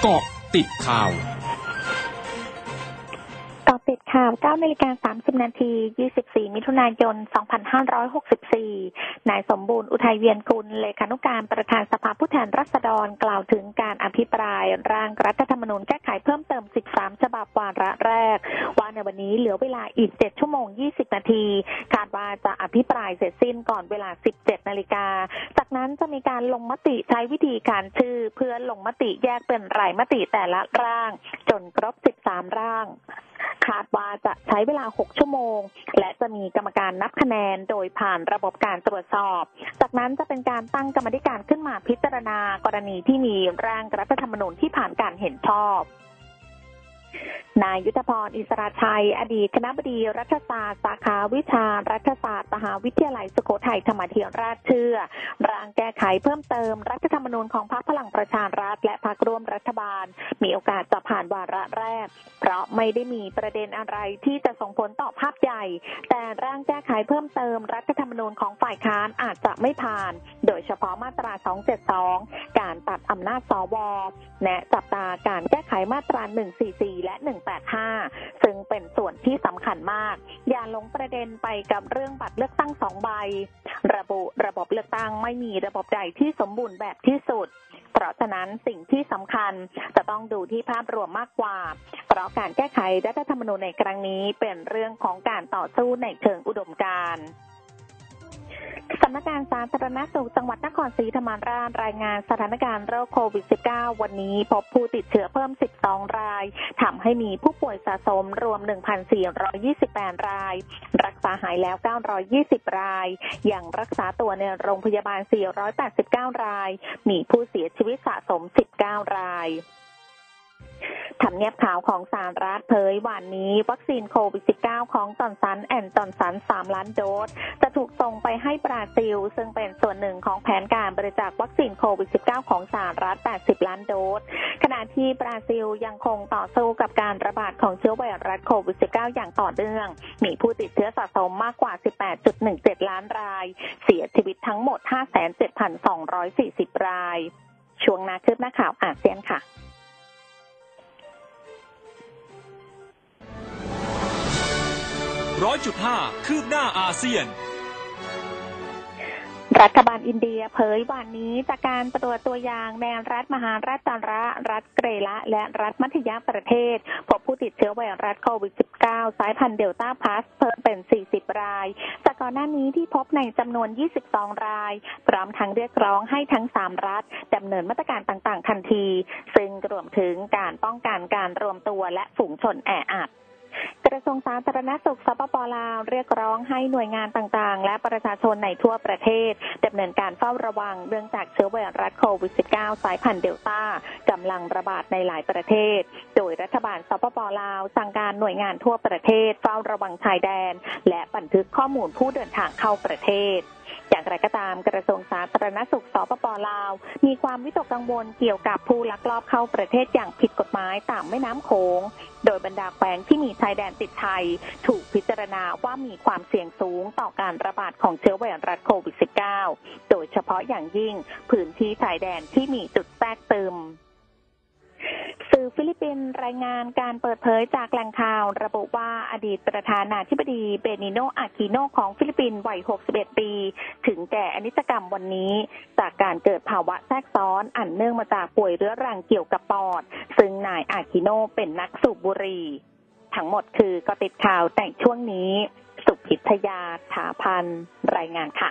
เกาะติดข่าว กาะติดข่าว9นาฬิกา30 นาที 24 มิถุนายน 2564 นายสมบูรณ์ อุทัยเวียนกุล เลขานุการประธานสภาผู้แทนราษฎรกล่าวถึงการอภิปรายร่างรัฐธรรมนูญแก้ไขเพิ่มเติม 13 ฉบับวาระแรก ว่าในวันนี้เหลือเวลาอีก 7 ชั่วโมง 20 นาที คาดว่าจะอภิปรายเสร็จสิ้นก่อนเวลา 17 นาฬิกา จากนั้นจะมีการลงมติใช้วิธีการชื่อ เพื่อลงมติแยกเป็นรายมติแต่ละร่าง จนครบ 13 ร่าง คาดว่าจะใช้เวลา 6 ชั่วโมง และจะมีกรรมการนับคะแนนโดยผ่านระบบการตรวจสอบ จากนั้นจะเป็นการตั้งกรรมธิการขึ้นมาพิจารณากรณีที่มีร่างรัฐธรรมนูญที่ผ่านการเห็นชอบ นายยุทธพรอิสระชัย อดีตคณะบดีรัฐศาสตร์ สาขาวิชา รัฐศาสตร์มหาวิทยาลัยสุโขทัยธรรมเทียราชเชื่อ ร่างแก้ไขเพิ่มเติม รัฐธรรมนูญของพรรคพลังประชารัฐ และพรรคร่วมรัฐบาล มีโอกาสจะผ่านวาระแรก เพราะไม่ได้มีประเด็นอะไรที่จะส่งผลต่อภาพใหญ่ แต่ร่างแก้ไขเพิ่มเติม รัฐธรรมนูญของฝ่ายค้านอาจจะไม่ผ่าน โดยเฉพาะมาตรา 272 การตัดอำนาจสวแนะจับตาการแก้ไขมาตรา 144และ 185 ซึ่งเป็นส่วนที่สำคัญมาก อย่าลงประเด็นไปกับเรื่องบัตรเลือกตั้งสองใบ ระบุระบบเลือกตั้งไม่มีระบบใดที่สมบูรณ์แบบที่สุด เพราะฉะนั้นสิ่งที่สำคัญจะต้องดูที่ภาพรวมมากกว่า เพราะการแก้ไขรัฐธรรมนูญในครั้งนี้เป็นเรื่องของการต่อสู้ในเชิงอุดมการณ์ สำนักงานสาธารณสุขจังหวัดนครศรีธรรมราชรายงานสถานการณ์โรคโควิด -19 วันนี้พบผู้ติดเชื้อเพิ่ม 12 รายทำให้มีผู้ป่วยสะสมรวม 1,428 ราย รักษาหายแล้ว 920 ราย ยังรักษาตัวในโรงพยาบาล 489 ราย มีผู้เสียชีวิตสะสม 19 ราย ทำเนียบข่าวของสารรัฐเผยวันนี้ วัคซีนโควิด -19 ของจอห์นสันแอนด์จอห์นสัน 3 ล้านโดส จะถูกส่งไปให้บราซิล ซึ่งเป็นส่วนหนึ่งของแผนการบริจาควัคซีนโควิด -19 ของสหรัฐ 80 ล้านโดส ขณะที่บราซิลยังคงต่อสู้กับการระบาดของเชื้อไวรัสโควิด -19 อย่างต่อเนื่อง มีผู้ติดเชื้อสะสมมากกว่า 18.17 ล้านราย เสียชีวิตทั้งหมด 57,240 ราย ช่วงนาคืบหน้าข่าวอาเซียนค่ะ ร้อยจุดห้าคืบหน้าอาเซียน รัฐบาลอินเดียเผยวันนี้จากการตรวจตัวอย่างในรัฐมหาราชตาระ รัฐเกรละ และรัฐมัธยประเทศ พบผู้ติดเชื้อไวรัสโควิด -19 สายพันธุ์เดลต้าพลัสเพิ่มเป็น 40 รายจากก่อนหน้านี้ที่พบในจำนวน 22 ราย พร้อมทั้งเรียกร้องให้ทั้ง 3 รัฐดำเนินมาตรการต่างๆ ทันที ซึ่งรวมถึงการป้องกันการรวมตัวและฝูงชนแออัด กระทรวงสาธารณสุขสปปลาวเรียกร้องให้หน่วยงานต่างๆ และประชาชนในทั่วประเทศดำเนินการเฝ้าระวังเรื่องจากเชื้อไวรัสโควิด -19 สายพันธุ์เดลต้ากำลังระบาดในหลายประเทศ โดยรัฐบาลสปปลาวสั่งการหน่วยงานทั่วประเทศเฝ้าระวังชายแดน และบันทึกข้อมูลผู้เดินทางเข้าประเทศ อย่างไรก็ตามกระทรวงสาธารณสุขสปปลาว มีความวิตกกังวลเกี่ยวกับผู้ลักลอบเข้าประเทศอย่างผิดกฎหมายตามแม่น้ำโขง โดยบรรดาแขวงที่มีชายแดนติดไทย ถูกพิจารณาว่ามีความเสี่ยงสูงต่อการระบาดของเชื้อไวรัสโควิด -19 โดยเฉพาะอย่างยิ่งพื้นที่ชายแดนที่มีจุดแทรกซึมสื่อฟิลิปปิน รายงานการเปิดเผยจากแหล่งข่าวระบุว่าอดีตประธานาธิบดีเบนิโนอากิโนของฟิลิปปินส์วัย 61 ปี ถึงแก่อนิจกรรมวันนี้ จากการเกิดภาวะแทรกซ้อนอันเนื่องมาจากป่วยเรื้อรังเกี่ยวกับปอด ซึ่งนายอากิโนเป็นนักสูบบุหรี่ ทั้งหมดคือก็ติดข่าวแต่ช่วงนี้ สุพิทยาถาพันรายงานค่ะ